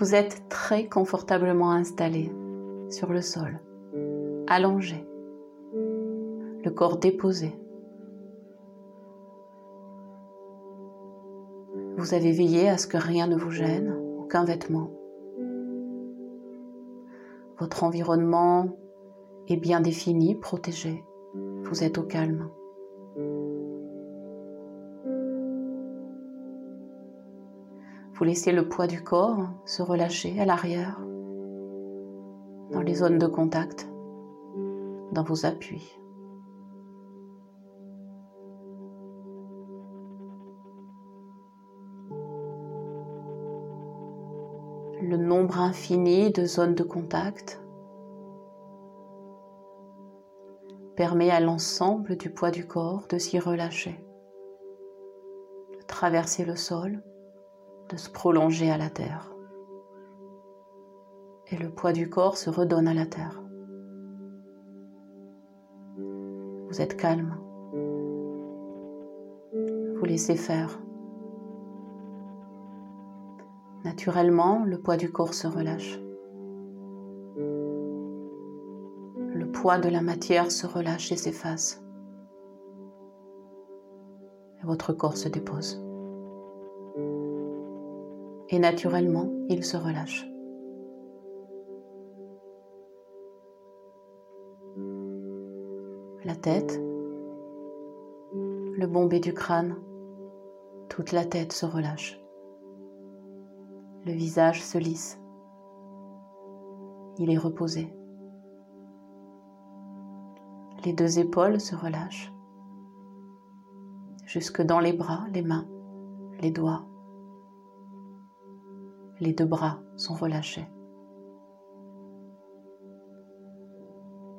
Vous êtes très confortablement installé sur le sol, allongé, le corps déposé. Vous avez veillé à ce que rien ne vous gêne, aucun vêtement. Votre environnement est bien défini, protégé. Vous êtes au calme. Vous laissez le poids du corps se relâcher à l'arrière, dans les zones de contact, dans vos appuis. Le nombre infini de zones de contact permet à l'ensemble du poids du corps de s'y relâcher, de traverser le sol de se prolonger à la terre. Et le poids du corps se redonne à la terre. Vous êtes calme. Vous laissez faire. Naturellement, le poids du corps se relâche. Le poids de la matière se relâche et s'efface. Et votre corps se dépose et naturellement, il se relâche. La tête, le bombé du crâne, toute la tête se relâche. Le visage se lisse. Il est reposé. Les deux épaules se relâchent. Jusque dans les bras, les mains, les doigts, les deux bras sont relâchés.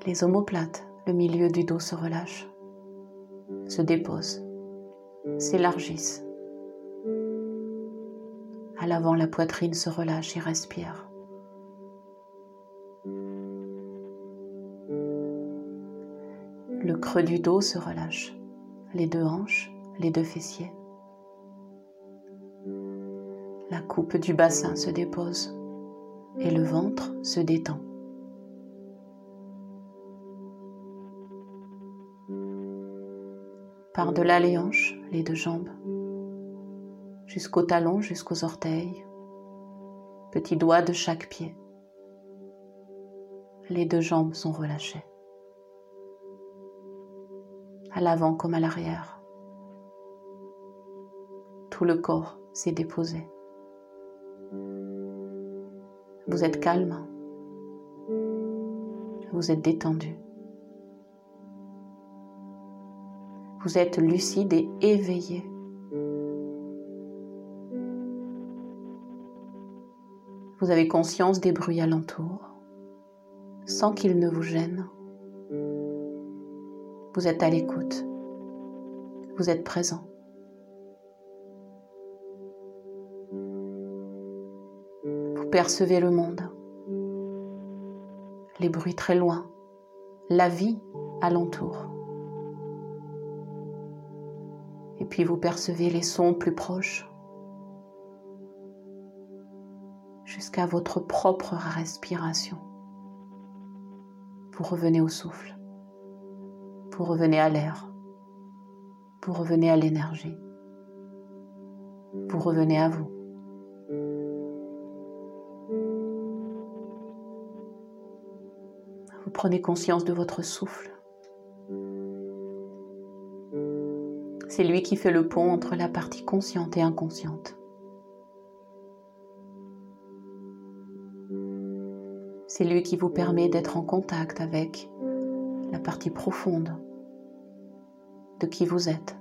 Les omoplates, le milieu du dos se relâche, se déposent, s'élargissent. À l'avant, la poitrine se relâche et respire. Le creux du dos se relâche, les deux hanches, les deux fessiers. Coupe du bassin se dépose et le ventre se détend. Par-delà les hanches, les deux jambes, jusqu'au talon, jusqu'aux orteils, petits doigts de chaque pied. Les deux jambes sont relâchées, à l'avant comme à l'arrière. Tout le corps s'est déposé. Vous êtes calme. Vous êtes détendu. Vous êtes lucide et éveillé. Vous avez conscience des bruits alentours sans qu'ils ne vous gênent. Vous êtes à l'écoute. Vous êtes présent. Percevez le monde, les bruits très loin, la vie alentour. Et puis vous percevez les sons plus proches jusqu'à votre propre respiration. Vous revenez au souffle, vous revenez à l'air, vous revenez à l'énergie, vous revenez à vous. Prenez conscience de votre souffle. C'est lui qui fait le pont entre la partie consciente et inconsciente. C'est lui qui vous permet d'être en contact avec la partie profonde de qui vous êtes.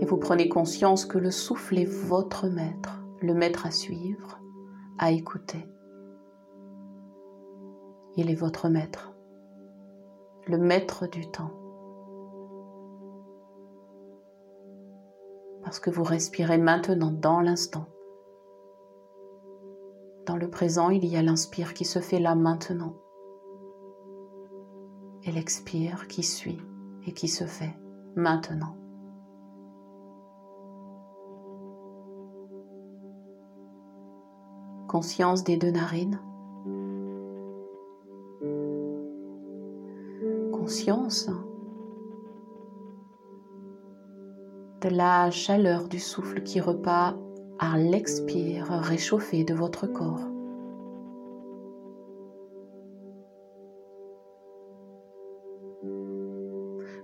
Et vous prenez conscience que le souffle est votre maître, le maître à suivre, à écouter. Il est votre maître, le maître du temps. Parce que vous respirez maintenant dans l'instant. Dans le présent, il y a l'inspire qui se fait là maintenant. Et l'expire qui suit et qui se fait maintenant. conscience des deux narines. Conscience de la chaleur du souffle qui repart à l'expire réchauffé de votre corps.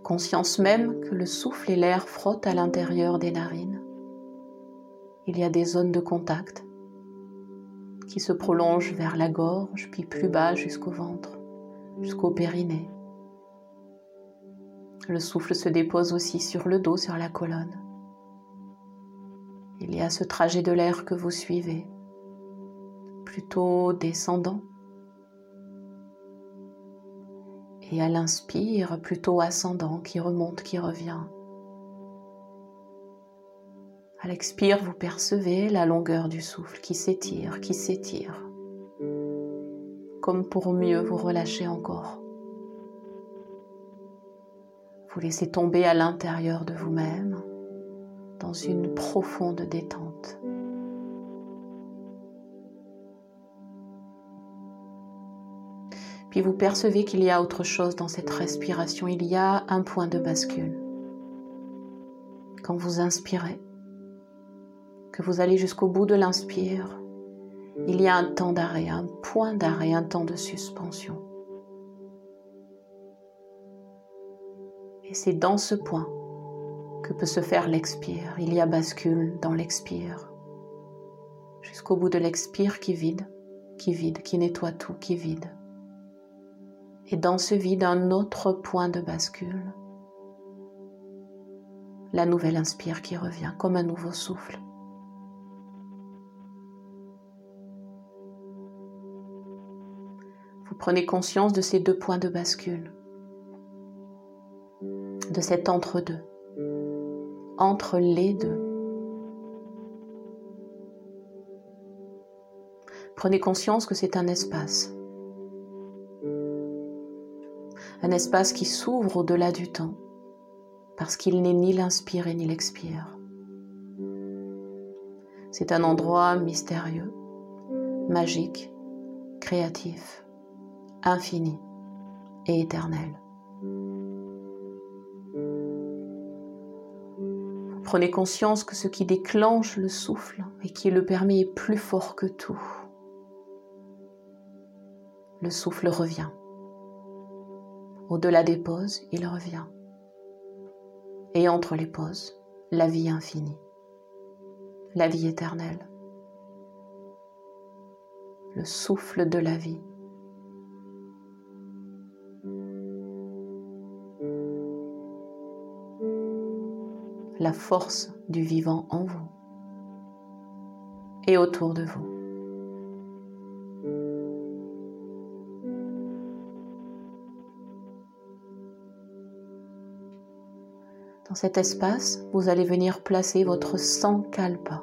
Conscience même que le souffle et l'air frottent à l'intérieur des narines. Il y a des zones de contact qui se prolongent vers la gorge, puis plus bas jusqu'au ventre, jusqu'au périnée. Le souffle se dépose aussi sur le dos, sur la colonne. Il y a ce trajet de l'air que vous suivez, plutôt descendant. Et à l'inspire, plutôt ascendant, qui remonte, qui revient. À l'expire, vous percevez la longueur du souffle qui s'étire, qui s'étire, comme pour mieux vous relâcher encore. Vous laissez tomber à l'intérieur de vous-même dans une profonde détente. Puis vous percevez qu'il y a autre chose dans cette respiration, il y a un point de bascule. Quand vous inspirez, que vous allez jusqu'au bout de l'inspire, il y a un temps d'arrêt, un point d'arrêt, un temps de suspension. Et c'est dans ce point que peut se faire l'expire. Il y a bascule dans l'expire. Jusqu'au bout de l'expire qui vide, qui vide, qui nettoie tout, qui vide. Et dans ce vide, un autre point de bascule. La nouvelle inspire qui revient comme un nouveau souffle. Prenez conscience de ces deux points de bascule, de cet entre-deux, entre les deux. Prenez conscience que c'est un espace, un espace qui s'ouvre au-delà du temps, parce qu'il n'est ni l'inspire ni l'expire. C'est un endroit mystérieux, magique, créatif infini et éternel. Prenez conscience que ce qui déclenche le souffle et qui le permet est plus fort que tout. Le souffle revient. Au-delà des pauses, il revient. Et entre les pauses, la vie infinie, la vie éternelle, le souffle de la vie force du vivant en vous et autour de vous. Dans cet espace, vous allez venir placer votre sankalpa.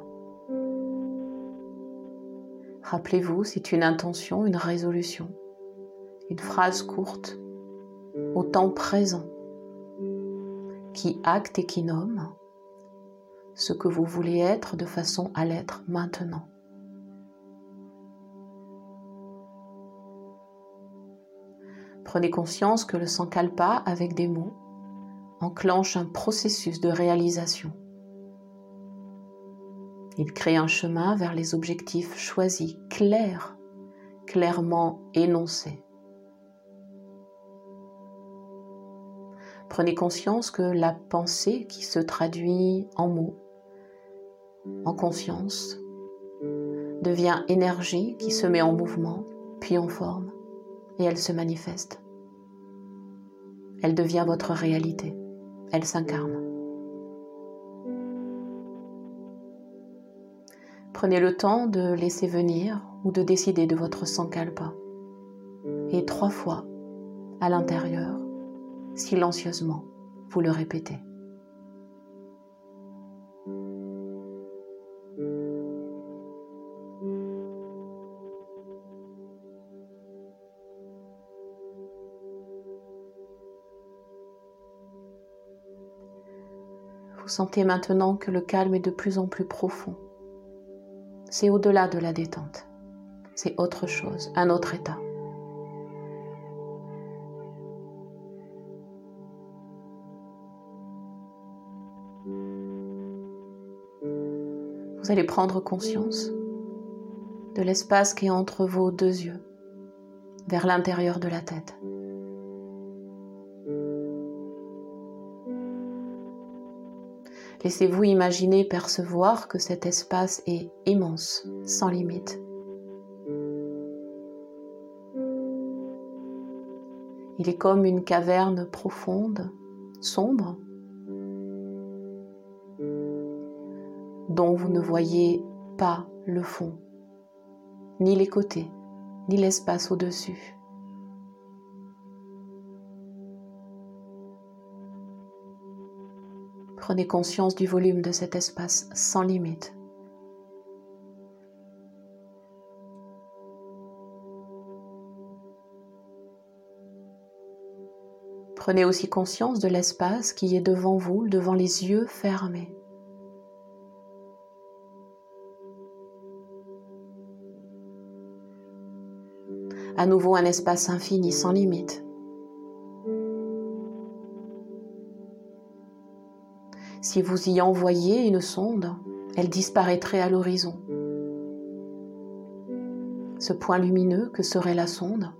Rappelez-vous, c'est une intention, une résolution, une phrase courte, au temps présent, qui acte et qui nomme ce que vous voulez être de façon à l'être maintenant. Prenez conscience que le sankalpa, avec des mots, enclenche un processus de réalisation. Il crée un chemin vers les objectifs choisis, clairs, clairement énoncés. Prenez conscience que la pensée qui se traduit en mots en conscience, devient énergie qui se met en mouvement, puis en forme, et elle se manifeste. Elle devient votre réalité, elle s'incarne. Prenez le temps de laisser venir ou de décider de votre sankalpa. Et trois fois, à l'intérieur, silencieusement, vous le répétez. Vous sentez maintenant que le calme est de plus en plus profond. C'est au-delà de la détente. c'est autre chose, un autre état. Vous allez prendre conscience de l'espace qui est entre vos deux yeux, vers l'intérieur de la tête. Laissez-vous imaginer, percevoir que cet espace est immense, sans limite. Il est comme une caverne profonde, sombre, dont vous ne voyez pas le fond, ni les côtés, ni l'espace au-dessus. Prenez conscience du volume de cet espace sans limite. Prenez aussi conscience de l'espace qui est devant vous, devant les yeux fermés. À nouveau un espace infini sans limite. Si vous y envoyez une sonde, elle disparaîtrait à l'horizon. Ce point lumineux que serait la sonde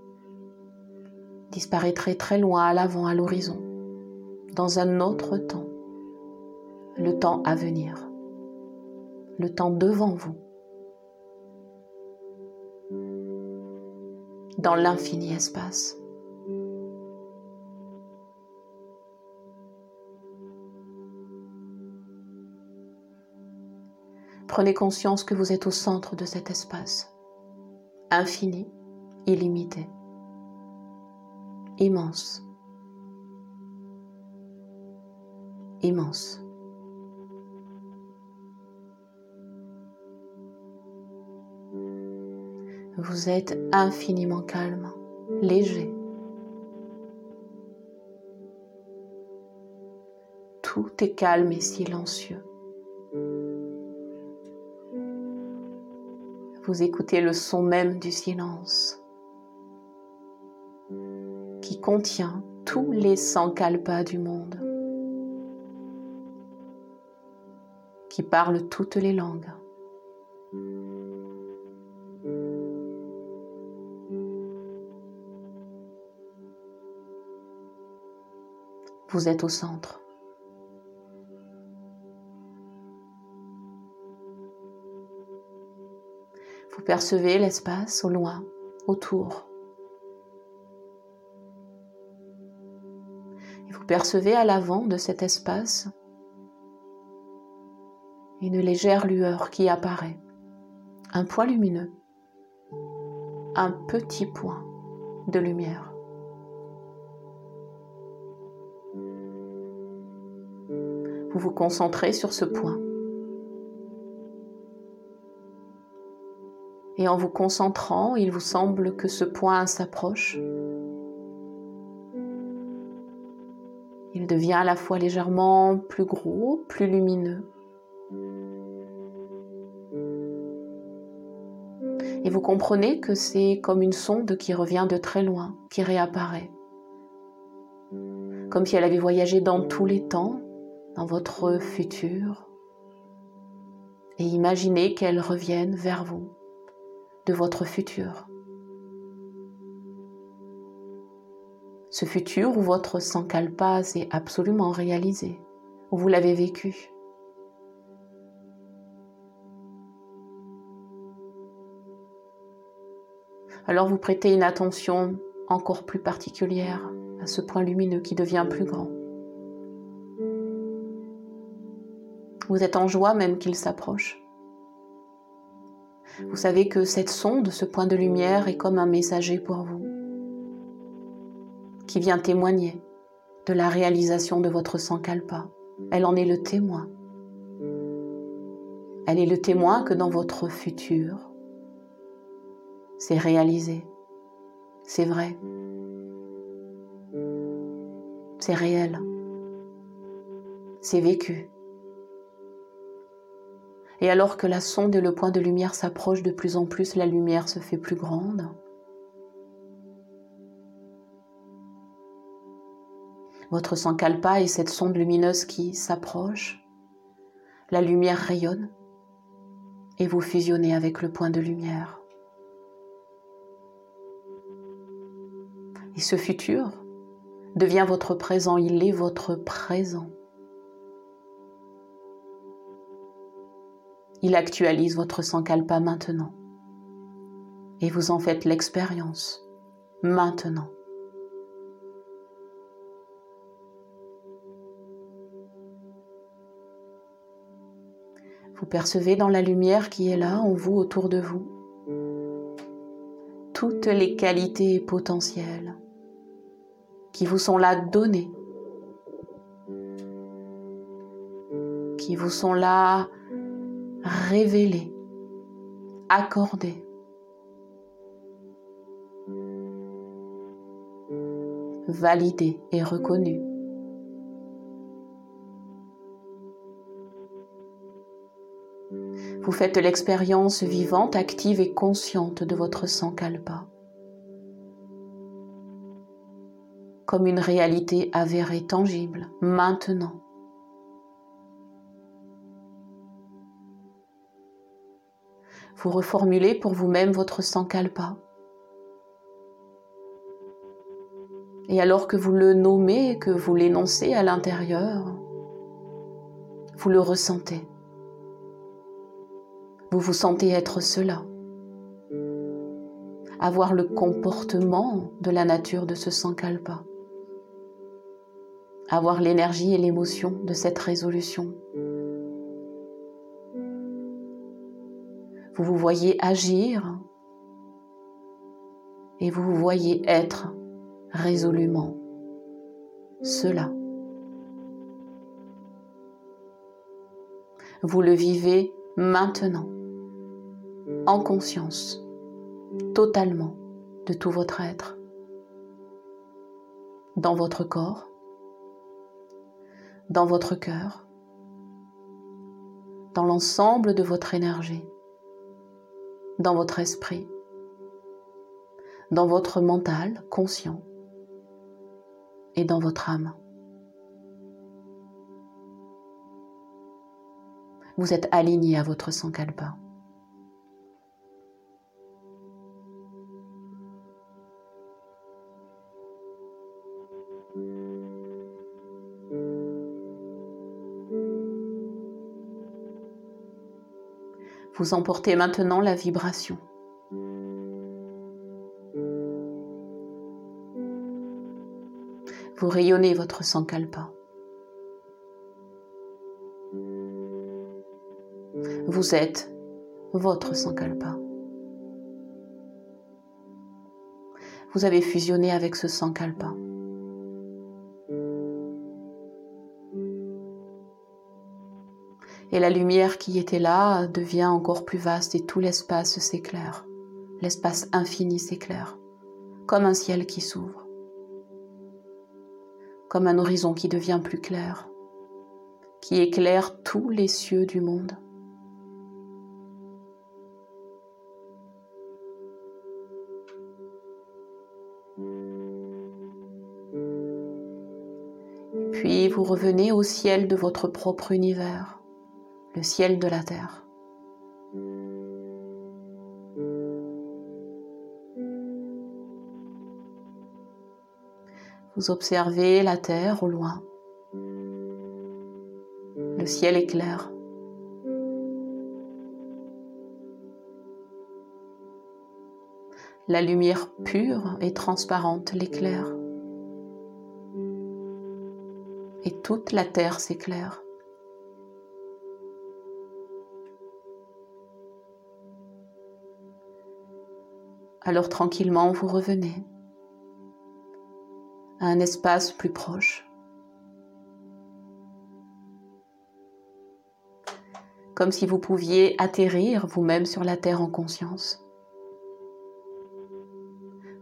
disparaîtrait très loin à l'avant à l'horizon, dans un autre temps, le temps à venir, le temps devant vous, dans l'infini espace. Prenez conscience que vous êtes au centre de cet espace, infini, illimité, immense, immense. Vous êtes infiniment calme, léger. Tout est calme et silencieux. Vous écoutez le son même du silence qui contient tous les sankalpas du monde, qui parle toutes les langues. Vous êtes au centre. Percevez l'espace au loin, autour. Et vous percevez à l'avant de cet espace une légère lueur qui apparaît, un point lumineux, un petit point de lumière. Vous vous concentrez sur ce point. Et en vous concentrant, il vous semble que ce point s'approche. Il devient à la fois légèrement plus gros, plus lumineux. Et vous comprenez que c'est comme une sonde qui revient de très loin, qui réapparaît. Comme si elle avait voyagé dans tous les temps, dans votre futur. Et imaginez qu'elle revienne vers vous de votre futur. Ce futur où votre sankalpa s'est absolument réalisé, où vous l'avez vécu. Alors vous prêtez une attention encore plus particulière à ce point lumineux qui devient plus grand. Vous êtes en joie même qu'il s'approche. Vous savez que cette sonde, ce point de lumière, est comme un messager pour vous, qui vient témoigner de la réalisation de votre sankalpa. Elle en est le témoin. Elle est le témoin que dans votre futur, c'est réalisé, c'est vrai, c'est réel, c'est vécu. Et alors que la sonde et le point de lumière s'approchent de plus en plus, la lumière se fait plus grande. Votre sankalpa et cette sonde lumineuse qui s'approche. La lumière rayonne et vous fusionnez avec le point de lumière. Et ce futur devient votre présent, il est votre présent. Il actualise votre sankalpa maintenant. Et vous en faites l'expérience maintenant. Vous percevez dans la lumière qui est là en vous, autour de vous, toutes les qualités potentielles qui vous sont là données, qui vous sont là révélées, accordées. validées et reconnues. Vous faites l'expérience vivante, active et consciente de votre sankalpa comme une réalité avérée, tangible, maintenant. Vous reformulez pour vous-même votre sankalpa. Et alors que vous le nommez, que vous l'énoncez à l'intérieur, vous le ressentez. Vous vous sentez être cela, avoir le comportement de la nature de ce sankalpa, avoir l'énergie et l'émotion de cette résolution. Vous vous voyez agir et vous vous voyez être résolument cela. Vous le vivez maintenant en conscience, totalement de tout votre être, dans votre corps, dans votre cœur, dans l'ensemble de votre énergie, dans votre esprit, dans votre mental conscient et dans votre âme. Vous êtes aligné à votre sankalpa. Vous emportez maintenant la vibration. Vous rayonnez votre sankalpa. Vous êtes votre sankalpa. Vous avez fusionné avec ce sankalpa. Et la lumière qui était là devient encore plus vaste et tout l'espace s'éclaire. L'espace infini s'éclaire, comme un ciel qui s'ouvre, comme un horizon qui devient plus clair, qui éclaire tous les cieux du monde. Puis vous revenez au ciel de votre propre univers le ciel de la terre. Vous observez la terre au loin. Le ciel est clair. La lumière pure et transparente l'éclaire. Et toute la terre s'éclaire. Alors tranquillement vous revenez à un espace plus proche. Comme si vous pouviez atterrir vous-même sur la terre en conscience.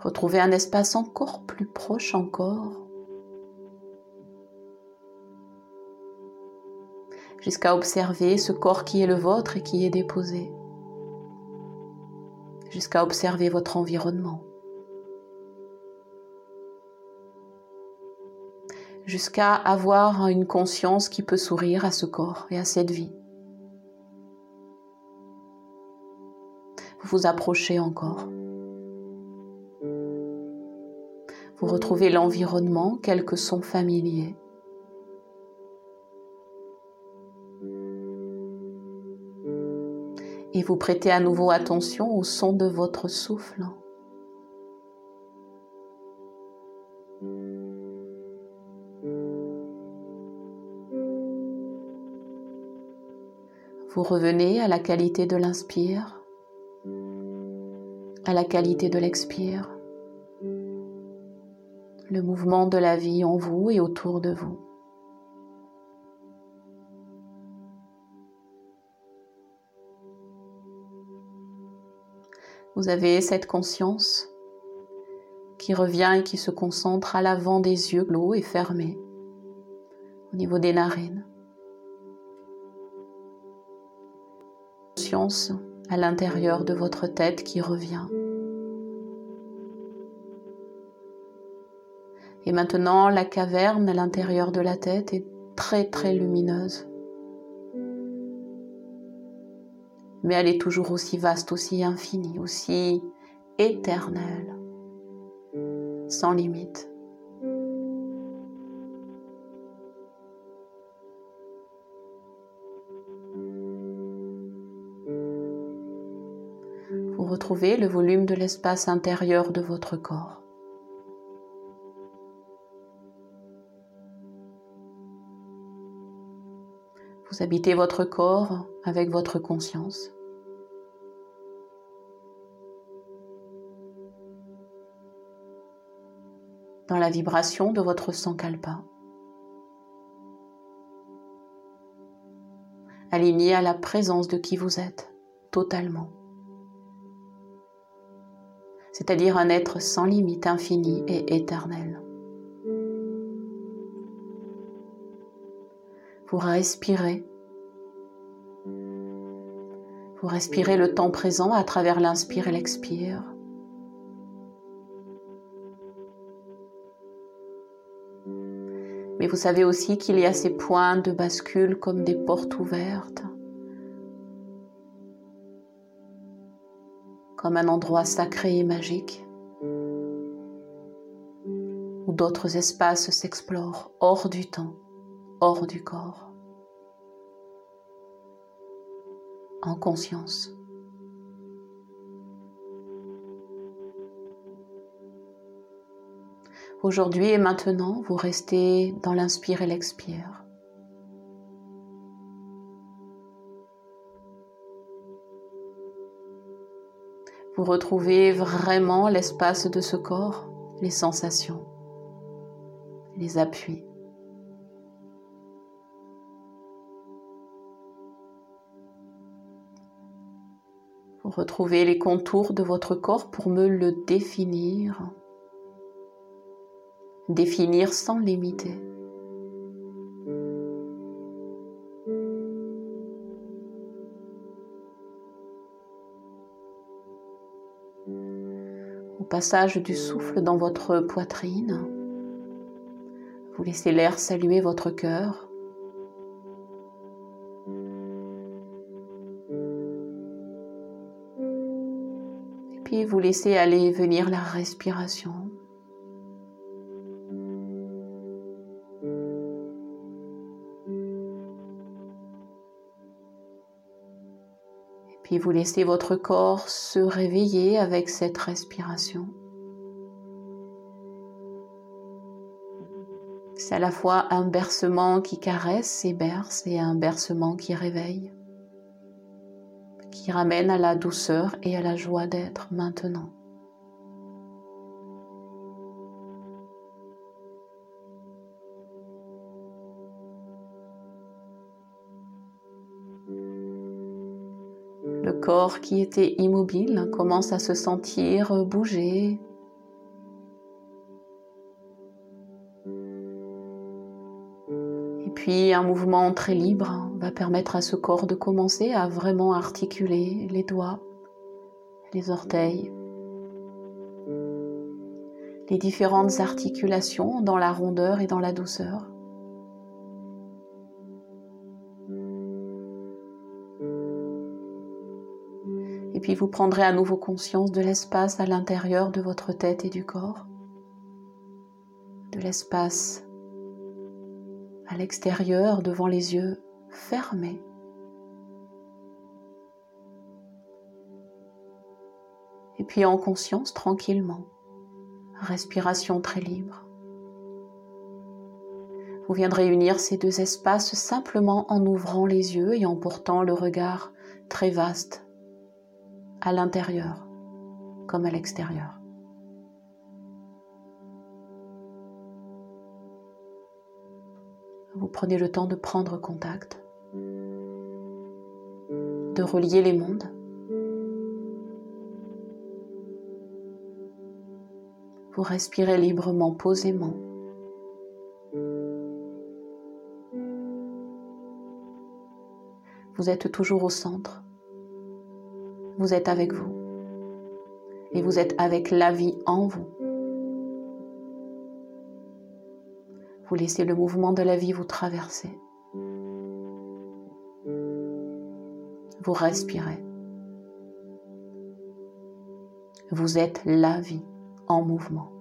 Retrouver un espace encore plus proche encore. jusqu'à observer ce corps qui est le vôtre et qui est déposé, jusqu'à observer votre environnement, jusqu'à avoir une conscience qui peut sourire à ce corps et à cette vie. Vous vous approchez encore. Vous retrouvez l'environnement, quelques sons familiers. Et vous prêtez à nouveau attention au son de votre souffle. Vous revenez à la qualité de l'inspire, à la qualité de l'expire le mouvement de la vie en vous et autour de vous. Vous avez cette conscience qui revient et qui se concentre à l'avant des yeux clos et fermés, au niveau des narines. Conscience à l'intérieur de votre tête qui revient. Et maintenant, la caverne à l'intérieur de la tête est très très lumineuse. Mais elle est toujours aussi vaste, aussi infinie, aussi éternelle, sans limite. Vous retrouvez le volume de l'espace intérieur de votre corps. Vous habitez votre corps avec votre conscience. Dans la vibration de votre sankalpa. Aligné à la présence de qui vous êtes, totalement. C'est-à-dire un être sans limite, infini et éternel. Vous respirez. Vous respirez le temps présent à travers l'inspire et l'expire. Mais vous savez aussi qu'il y a ces points de bascule comme des portes ouvertes, comme un endroit sacré et magique, où d'autres espaces s'explorent hors du temps hors du corps, en conscience. Aujourd'hui et maintenant, vous restez dans l'inspire et l'expire. Vous retrouvez vraiment l'espace de ce corps, les sensations, les appuis. Retrouvez les contours de votre corps pour me le définir. Définir sans limiter. Au passage du souffle dans votre poitrine, vous laissez l'air saluer votre cœur vous laissez aller venir la respiration. Vous laissez votre corps se réveiller avec cette respiration. C'est à la fois un bercement qui caresse et berce et un bercement qui réveille qui ramène à la douceur et à la joie d'être maintenant. Corps qui était immobile commence à se sentir bouger. Et puis un mouvement très libre va permettre à ce corps de commencer à vraiment articuler les doigts, les orteils, les différentes articulations dans la rondeur et dans la douceur. Puis vous prendrez à nouveau conscience de l'espace à l'intérieur de votre tête et du corps, de l'espace à l'extérieur devant les yeux fermés. Et puis en conscience tranquillement, respiration très libre. Vous viendrez unir ces deux espaces simplement en ouvrant les yeux et en portant le regard très vaste à l'intérieur comme à l'extérieur. Vous prenez le temps de prendre contact, de relier les mondes. Vous respirez librement, posément. Vous êtes toujours au centre. Vous êtes avec vous. Et vous êtes avec la vie en vous. Vous laissez le mouvement de la vie vous traverser. Vous respirez. Vous êtes la vie en mouvement.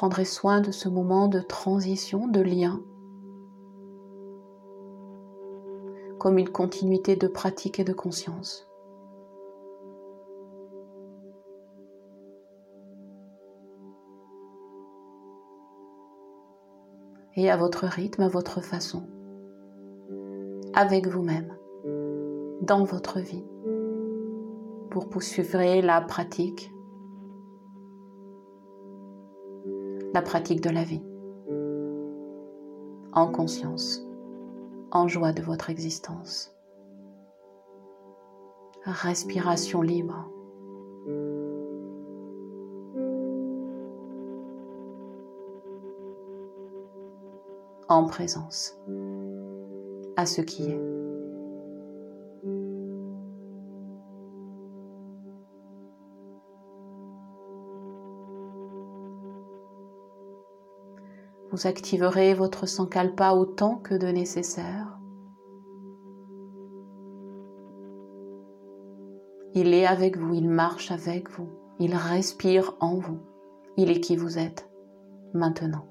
Prendrez soin de ce moment de transition, de lien, comme une continuité de pratique et de conscience. et à votre rythme, à votre façon, avec vous-même, dans votre vie, pour poursuivre la pratique, la pratique de la vie, en conscience, en joie de votre existence. Respiration libre. en présence à ce qui est. Vous activerez votre sankalpa autant que de nécessaire. Il est avec vous, il marche avec vous, il respire en vous, il est qui vous êtes maintenant.